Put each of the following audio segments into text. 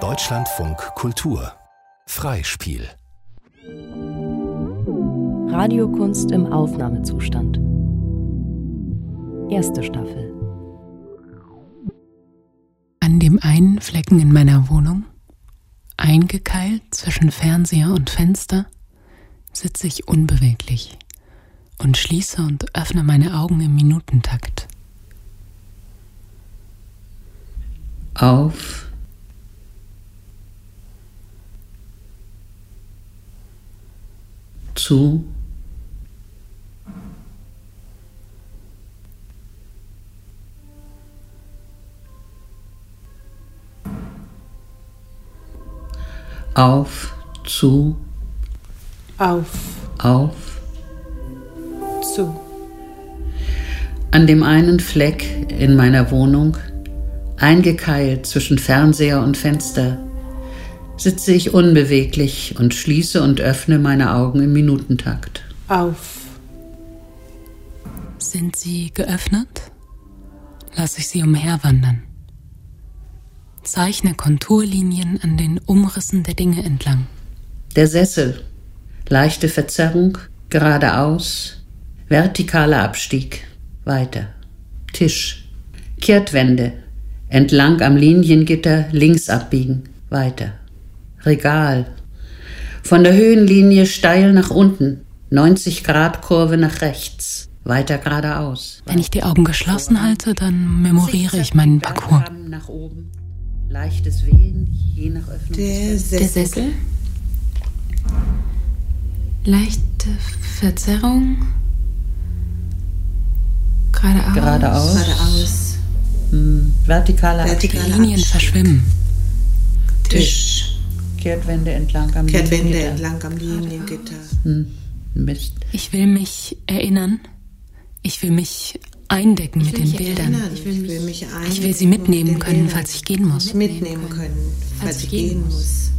Deutschlandfunk Kultur Freispiel Radiokunst im Aufnahmezustand. Erste Staffel. An dem einen Flecken in meiner Wohnung, eingekeilt zwischen Fernseher und Fenster, sitze ich unbeweglich und schließe und öffne meine Augen im Minutentakt. Auf. Zu. Auf, zu, Auf, auf. zu. An dem einen Fleck in meiner Wohnung, eingekeilt zwischen Fernseher und Fenster, sitze ich unbeweglich und schließe und öffne meine Augen im Minutentakt. Auf, Sind sie geöffnet? Lass ich sie umherwandern. Zeichne Konturlinien an den Umrissen der Dinge entlang. Der Sessel, leichte Verzerrung, geradeaus, vertikaler Abstieg, weiter. Tisch, Kehrtwende, entlang am Liniengitter links abbiegen, weiter. Regal, von der Höhenlinie steil nach unten, 90 Grad Kurve nach rechts, weiter geradeaus. Wenn ich die Augen geschlossen halte, dann memoriere ich meinen Parcours. Bergkamm nach oben, leichtes Wehen, je nach Öffnung. der Sessel. Der Sessel. Leichte Verzerrung. Geradeaus. Geradeaus. Geradeaus. Vertikaler Abstieg. Vertikaler Linien Abstieg. verschwimmen. Tisch. Kehrtwende entlang am Kehrtwende Liniengitter. entlang am Liniengitter. Hm, Mist. Ich will mich erinnern. Ich will mich eindecken mit den Bildern. Erinnern. Ich will mich, ein Ich will sie mitnehmen können, falls ich gehen muss. mitnehmen können, falls ich gehen muss.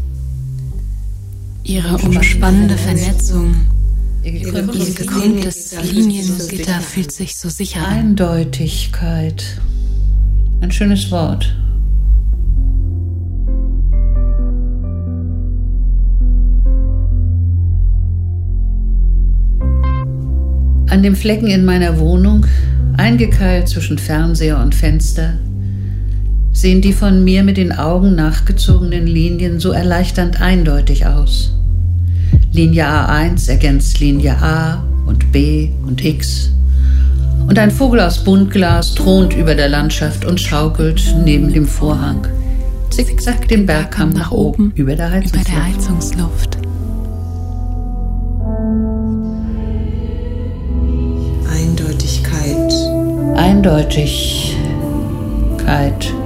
Ihre umspannende Vernetzung, Ihr gekrümmtes Liniengitter fühlt sich so sicher an. Eindeutigkeit. Ein schönes Wort. An dem Flecken in meiner Wohnung, eingekeilt zwischen Fernseher und Fenster, sehen die von mir mit den Augen nachgezogenen Linien so erleichternd eindeutig aus. Linie A1 ergänzt Linie A und B und X. Und ein Vogel aus Buntglas thront über der Landschaft und schaukelt neben dem Vorhang. Zickzack den Bergkamm nach oben über der über Heizungsluft. der Heizungsluft. Eindeutigkeit. Eindeutigkeit.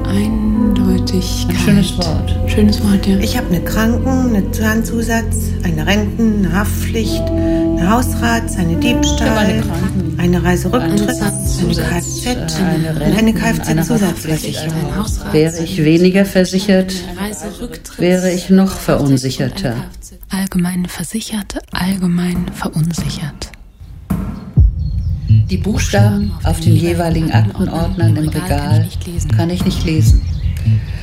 Eindeutigkeit. Ein schönes Wort. Schönes Wort, ja. Ich habe eine Kranken-, eine Zahnzusatz, eine Renten-, eine Haftpflicht, eine Hausrats-, eine Diebstahl, Ich habe eine Kranken- eine Reiserücktritt, eine eine Zusatz, Kfz eine eine Kfz-Zusatzversicherung. Ein. Wäre ich weniger versichert, wäre ich noch verunsicherter. Allgemein versichert, allgemein verunsichert. Die Buchstaben auf den jeweiligen Aktenordnern im Regal kann ich nicht lesen.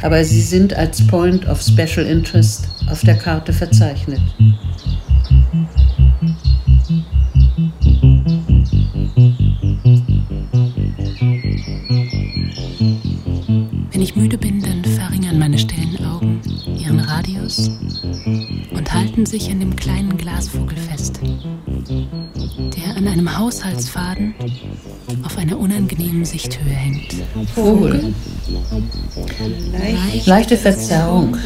Aber sie sind als Point of Special Interest auf der Karte verzeichnet. Ich müde bin, dann verringern meine stillen Augen ihren Radius und halten sich an dem kleinen Glasvogel fest, der an einem Haushaltsfaden auf einer unangenehmen Sichthöhe hängt. Vogel. Leichte Verzerrung.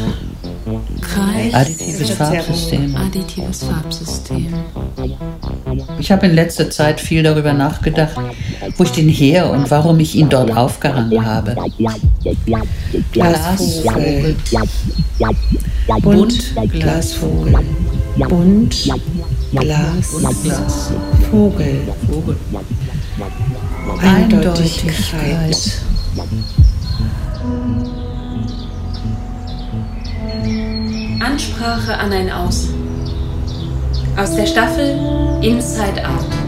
Kreis, Additives Farbsystem. additives Farbsystem. Ich habe in letzter Zeit viel darüber nachgedacht, wo ich den her und warum ich ihn dort aufgehangen habe. Glasvogel. Bunt, Glasvogel. Bunt, Glas, Glas. Vogel. Vogel. Eindeutigkeit. Ansprache an ein Außen. Aus der Staffel Inside Out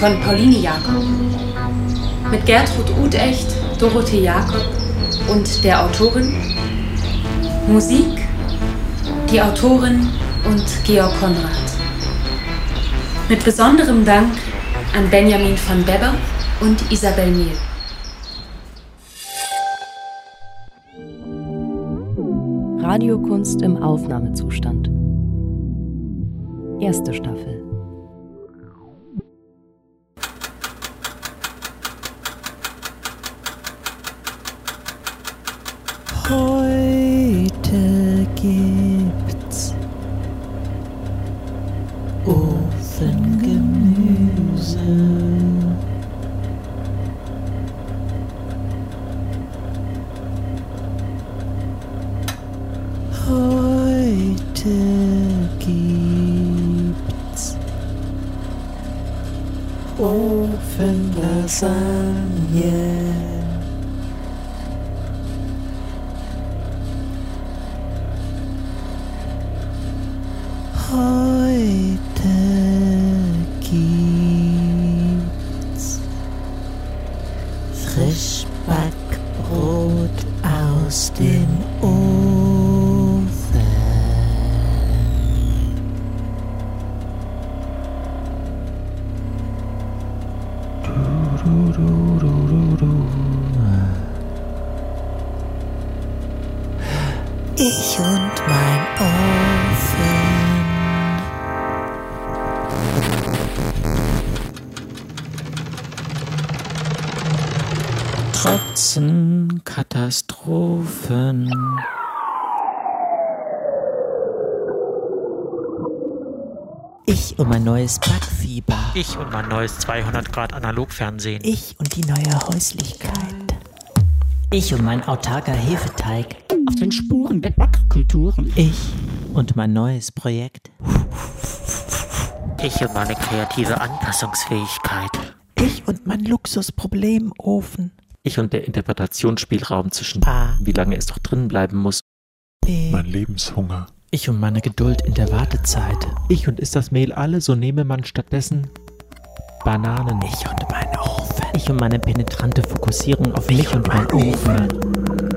von Pauline Jakob. Mit Gertrud Utecht, Dorothee Jakob, und der Autorin. Musik, die Autorin und Georg Konrad. Mit besonderem Dank an Benjamin von Beber und Isabel Miel. Radiokunst im Aufnahmezustand. Erste Staffel. Heute gibt's Ofengemüse. Heute gibt's Ofenlasagne. Trotzen Katastrophen. Ich und mein neues Backfieber. Ich und mein neues 200 Grad Analogfernsehen. Ich und die neue Häuslichkeit. Ich und mein autarker Hefeteig. Auf den Spuren der Backkulturen. Ich und mein neues Projekt. Ich und meine kreative Anpassungsfähigkeit. Ich und mein Luxusproblemofen. Ich und der Interpretationsspielraum zwischen A. wie lange es doch drin bleiben muss. B. Mein Lebenshunger. Ich und meine Geduld in der Wartezeit. Ich und ist das Mehl alle, so nehme man stattdessen Bananen. Ich und mein Ofen. Ich und meine penetrante Fokussierung auf mich und mein Ofen.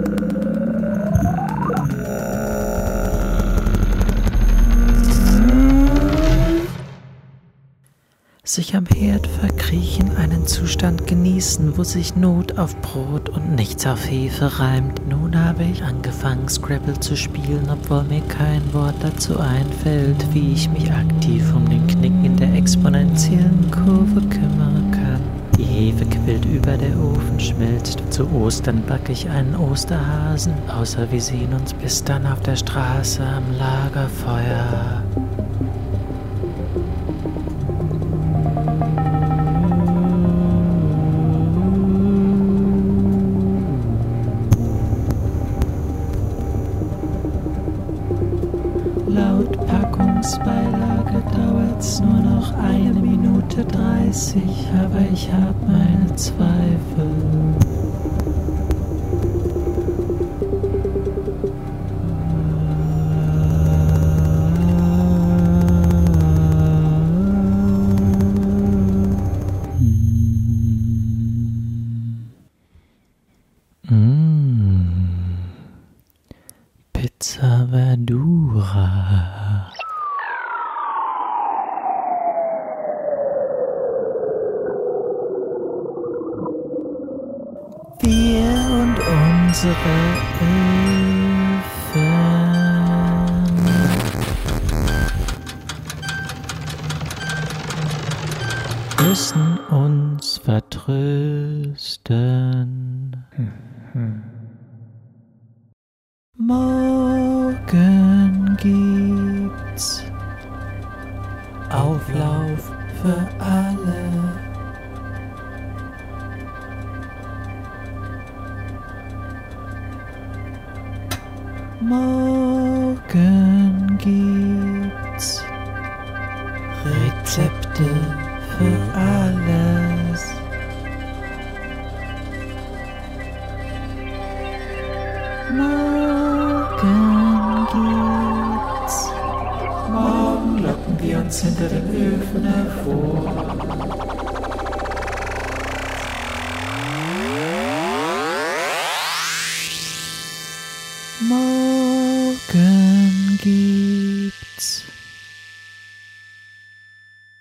Sich am Herd verkriechen, einen Zustand genießen, wo sich Not auf Brot und nichts auf Hefe reimt. Nun habe ich angefangen, Scrabble zu spielen, obwohl mir kein Wort dazu einfällt, wie ich mich aktiv um den Knick in der exponentiellen Kurve kümmern kann. Die Hefe quillt über, der Ofen schmilzt. Zu Ostern backe ich einen Osterhasen, außer wir sehen uns bis dann auf der Straße am Lagerfeuer. Verdura. Wir und unsere Öfen. Müssen uns vertrösten. Öfen hervor. Morgen gibt's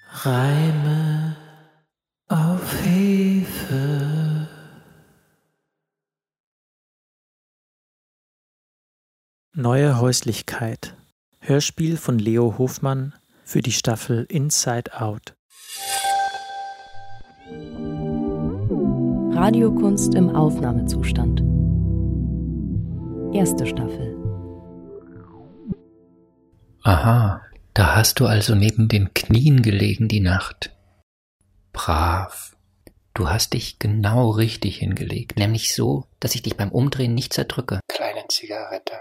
Reime auf Hefe. Neue Häuslichkeit. Hörspiel von Leo Hofmann für die Staffel Inside Out. Radiokunst im Aufnahmezustand. Erste Staffel. Aha, da hast du also neben den Knien gelegen die Nacht. Brav. Du hast dich genau richtig hingelegt, nämlich so, dass ich dich beim Umdrehen nicht zerdrücke. Kleine Zigarette.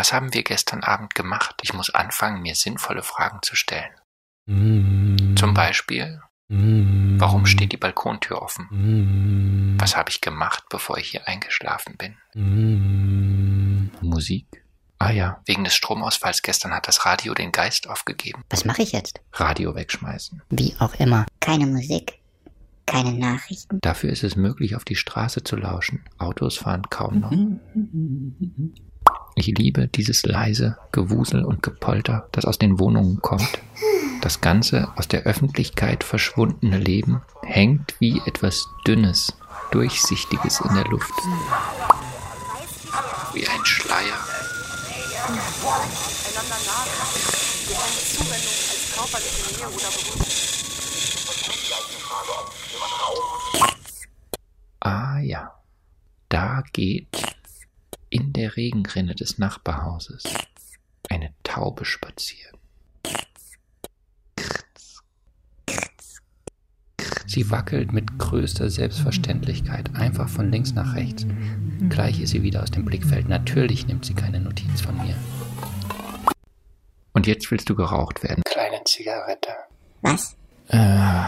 Was haben wir gestern Abend gemacht? Ich muss anfangen, mir sinnvolle Fragen zu stellen. Zum Beispiel, warum steht die Balkontür offen? Was habe ich gemacht, bevor ich hier eingeschlafen bin? Musik? Ah ja, wegen des Stromausfalls gestern hat das Radio den Geist aufgegeben. Was mache ich jetzt? Radio wegschmeißen. Wie auch immer. Keine Musik. Keine Nachrichten. Dafür ist es möglich, auf die Straße zu lauschen. Autos fahren kaum noch. Ich liebe dieses leise Gewusel und Gepolter, das aus den Wohnungen kommt. Das ganze aus der Öffentlichkeit verschwundene Leben hängt wie etwas Dünnes, Durchsichtiges in der Luft. Wie ein Schleier. Ah ja, da geht in der Regenrinne des Nachbarhauses eine Taube spazieren. Sie wackelt mit größter Selbstverständlichkeit einfach von links nach rechts. Gleich ist sie wieder aus dem Blickfeld. Natürlich nimmt sie keine Notiz von mir. Und jetzt willst du geraucht werden. Kleine Zigarette. Was? Äh.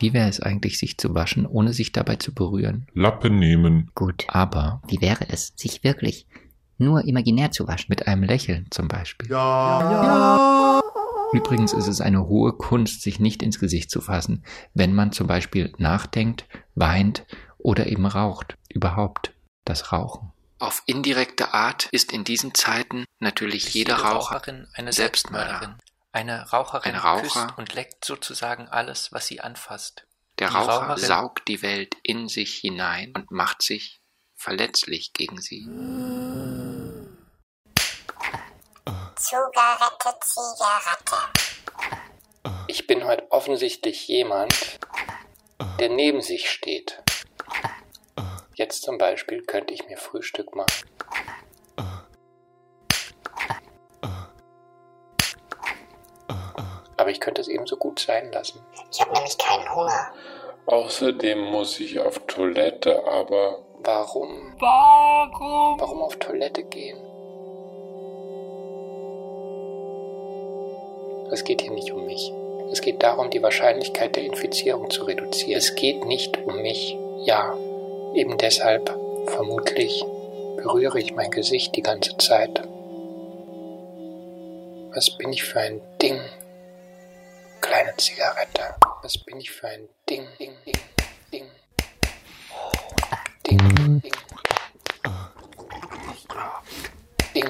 Wie wäre es eigentlich, sich zu waschen, ohne sich dabei zu berühren? Lappen nehmen. Gut. Aber Wie wäre es, sich wirklich nur imaginär zu waschen? mit einem Lächeln zum Beispiel. Ja. Übrigens ist es eine hohe Kunst, sich nicht ins Gesicht zu fassen, wenn man zum Beispiel nachdenkt, weint oder eben raucht. Überhaupt das Rauchen. Auf indirekte Art ist in diesen Zeiten natürlich jede Raucherin eine Selbstmörderin. Eine Raucherin Ein Raucher küsst und leckt sozusagen alles, was sie anfasst. Der Die Raucher Raucherin saugt die Welt in sich hinein und macht sich verletzlich gegen sie. Zigarette, Zigarette. Ich bin heute offensichtlich jemand, der neben sich steht. Jetzt zum Beispiel könnte ich mir Frühstück machen. Aber ich könnte es ebenso gut sein lassen. Ich habe nämlich keinen Hunger. Außerdem muss ich auf Toilette, aber Warum? Warum? Warum auf Toilette gehen? Es geht hier nicht um mich. Es geht darum, die Wahrscheinlichkeit der Infizierung zu reduzieren. Es geht nicht um mich. Ja, eben deshalb, vermutlich, berühre ich mein Gesicht die ganze Zeit. Was bin ich für ein Ding? Kleine Zigarette. Was bin ich für ein Ding? Ding, Ding, Ding. Ding, Ding. Ding. Ding.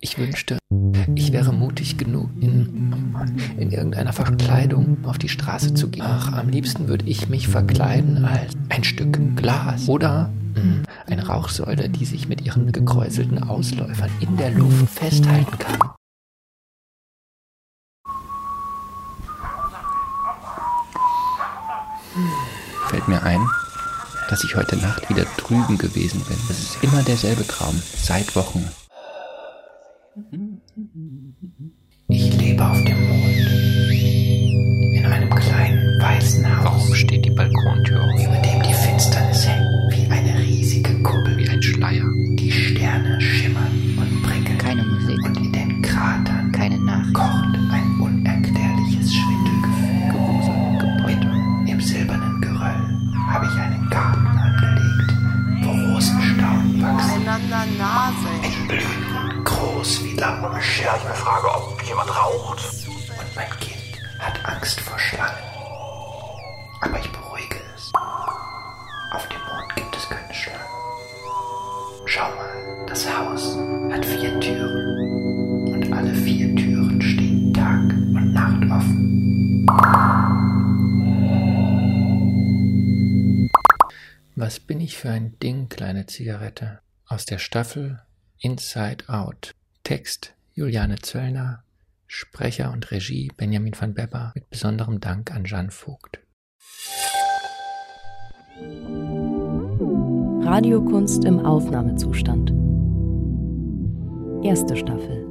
Ich wünschte, ich wäre mutig genug, in, in irgendeiner Verkleidung auf die Straße zu gehen. Ach, am liebsten würde ich mich verkleiden als ein Stück Glas oder mm, eine Rauchsäule, die sich mit ihren gekräuselten Ausläufern in der Luft festhalten kann. Fällt mir ein, dass ich heute Nacht wieder drüben gewesen bin. Es ist immer derselbe Traum, seit Wochen. Ich lebe auf dem Schau mal, das Haus hat vier Türen. Und alle vier Türen stehen Tag und Nacht offen. Was bin ich für ein Ding, kleine Zigarette? Aus der Staffel Inside Out. Text Juliane Zöllner, Sprecher und Regie Benjamin van Bebber mit besonderem Dank an Jan Vogt. Radiokunst im Aufnahmezustand. Erste Staffel.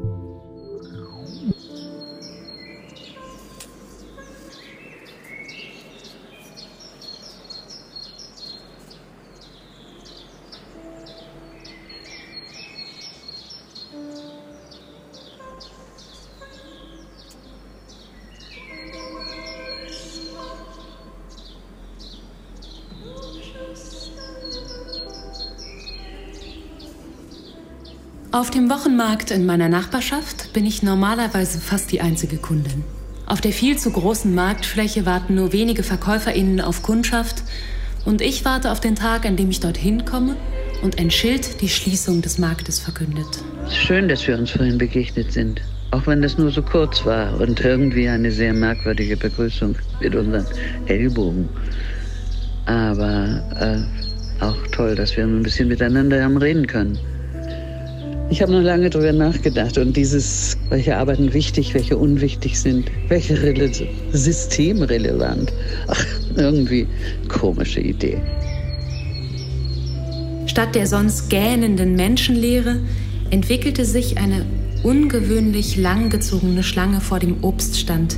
Auf dem Wochenmarkt in meiner Nachbarschaft bin ich normalerweise fast die einzige Kundin. Auf der viel zu großen Marktfläche warten nur wenige VerkäuferInnen auf Kundschaft und ich warte auf den Tag, an dem ich dorthin komme und ein Schild die Schließung des Marktes verkündet. Schön, dass wir uns vorhin begegnet sind. Auch wenn das nur so kurz war und irgendwie eine sehr merkwürdige Begrüßung mit unseren Ellbogen. Aber äh, auch toll, dass wir ein bisschen miteinander haben reden können. Ich habe noch lange darüber nachgedacht und dieses, welche Arbeiten wichtig, welche unwichtig sind, welche Rele systemrelevant. Ach, irgendwie komische Idee. Statt der sonst gähnenden Menschenleere entwickelte sich eine ungewöhnlich langgezogene Schlange vor dem Obststand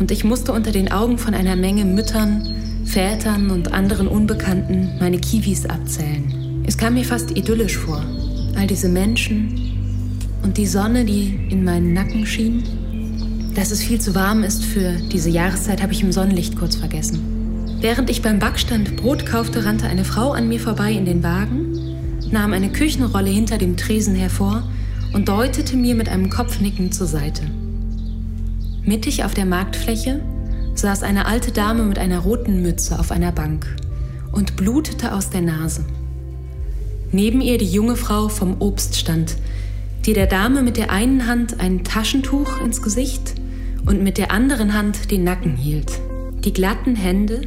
und ich musste unter den Augen von einer Menge Müttern, Vätern und anderen Unbekannten meine Kiwis abzählen. Es kam mir fast idyllisch vor all diese Menschen und die Sonne, die in meinen Nacken schien. Dass es viel zu warm ist für diese Jahreszeit, habe ich im Sonnenlicht kurz vergessen. Während ich beim Backstand Brot kaufte, rannte eine Frau an mir vorbei in den Wagen, nahm eine Küchenrolle hinter dem Tresen hervor und deutete mir mit einem Kopfnicken zur Seite. Mittig auf der Marktfläche saß eine alte Dame mit einer roten Mütze auf einer Bank und blutete aus der Nase. Neben ihr die junge Frau vom Obststand, die der Dame mit der einen Hand ein Taschentuch ins Gesicht und mit der anderen Hand den Nacken hielt. Die glatten Hände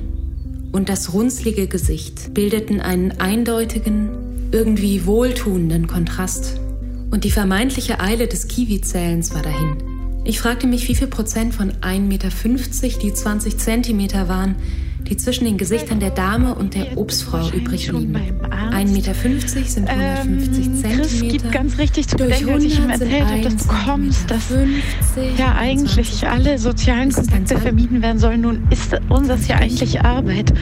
und das runzlige Gesicht bildeten einen eindeutigen, irgendwie wohltuenden Kontrast. Und die vermeintliche Eile des Kiwi-Zählens war dahin. Ich fragte mich, wie viel Prozent von 1,50 Meter die 20 Zentimeter waren, die zwischen den Gesichtern der Dame und der Obstfrau übrig blieben. 1,50 Meter sind 150 ähm, Zentimeter. Chris gibt ganz richtig zu bedenken, als ich ihm erzählt habe, dass du kommst, dass ja eigentlich alle sozialen Kontakte vermieden werden sollen. Nun ist unseres ja eigentlich Arbeit.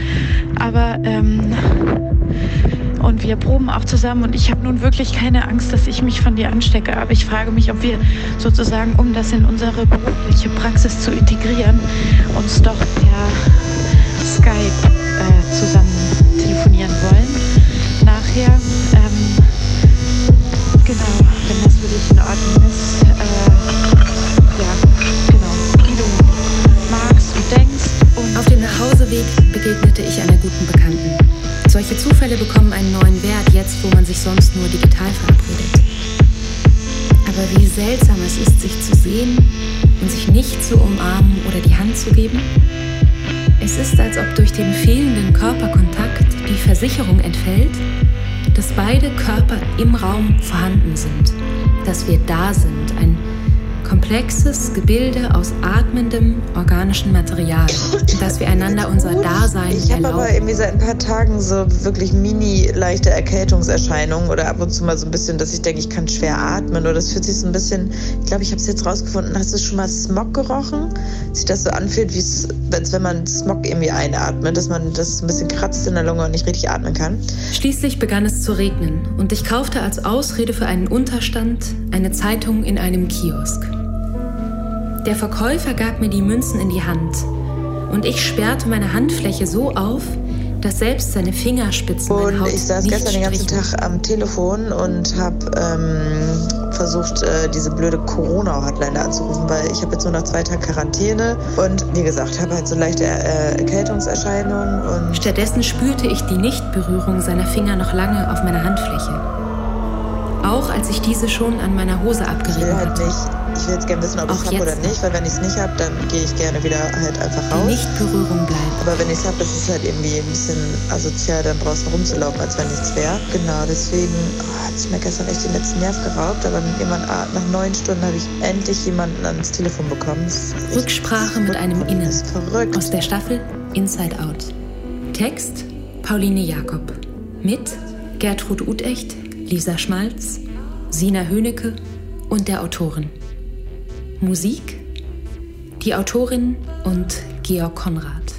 Aber ähm, und wir proben auch zusammen und ich habe nun wirklich keine Angst, dass ich mich von dir anstecke. Aber ich frage mich, ob wir sozusagen, um das in unsere berufliche Praxis zu integrieren, uns doch per Skype äh, zusammen telefonieren wollen. Nachher, ähm, genau, wenn das für dich in Ordnung ist, äh, ja, genau, wie du magst und denkst. Und Auf dem Nachhauseweg begegnete ich einer guten Bekannten. Solche Zufälle bekommen einen neuen Wert jetzt, wo man sich sonst nur digital verabredet. Aber wie seltsam es ist, sich zu sehen und sich nicht zu umarmen oder die Hand zu geben. Es ist, als ob durch den fehlenden Körperkontakt die Versicherung entfällt, dass beide Körper im Raum vorhanden sind, dass wir da sind, ein komplexes Gebilde aus atmendem organischen Material, dass wir einander unser Dasein ich erlauben. Ich habe aber irgendwie seit ein paar Tagen so wirklich mini leichte Erkältungserscheinungen oder ab und zu mal so ein bisschen, dass ich denke, ich kann schwer atmen oder das fühlt sich so ein bisschen, ich glaube, ich habe es jetzt rausgefunden, hast du schon mal Smog gerochen? Sich das so anfühlt, wie es, wenn man Smog irgendwie einatmet, dass man das ein bisschen kratzt in der Lunge und nicht richtig atmen kann. Schließlich begann es zu regnen und ich kaufte als Ausrede für einen Unterstand eine Zeitung in einem Kiosk. Der Verkäufer gab mir die Münzen in die Hand und ich sperrte meine Handfläche so auf, dass selbst seine Fingerspitzen Und ich saß gestern den ganzen Tag am Telefon und habe ähm, versucht, äh, diese blöde Corona-Hotline anzurufen, weil ich habe jetzt nur noch zwei Tage Quarantäne und wie gesagt, habe halt so leichte äh, Erkältungserscheinungen. Und Stattdessen spürte ich die Nichtberührung seiner Finger noch lange auf meiner Handfläche. Auch als ich diese schon an meiner Hose abgerieben halt hatte. nicht, ich will jetzt gerne wissen, ob ich es habe oder nicht, weil wenn ich es nicht habe, dann gehe ich gerne wieder halt einfach raus. Die Nichtberührung bleibt. Aber wenn ich es habe, ist es halt irgendwie ein bisschen asozial, dann draußen rumzulaufen, als wenn nichts wäre. Genau, deswegen oh, hat es mir gestern echt den letzten Nerv geraubt. Aber irgendwann ah, nach neun Stunden habe ich endlich jemanden ans Telefon bekommen. Das ist Rücksprache mit einem Innen. verrückt. Aus der Staffel Inside Out. Text Pauline Jakob. Mit Gertrud Utecht, Lisa Schmalz, Sina Höhnecke und der Autorin. Musik die Autorin und Georg Konrad.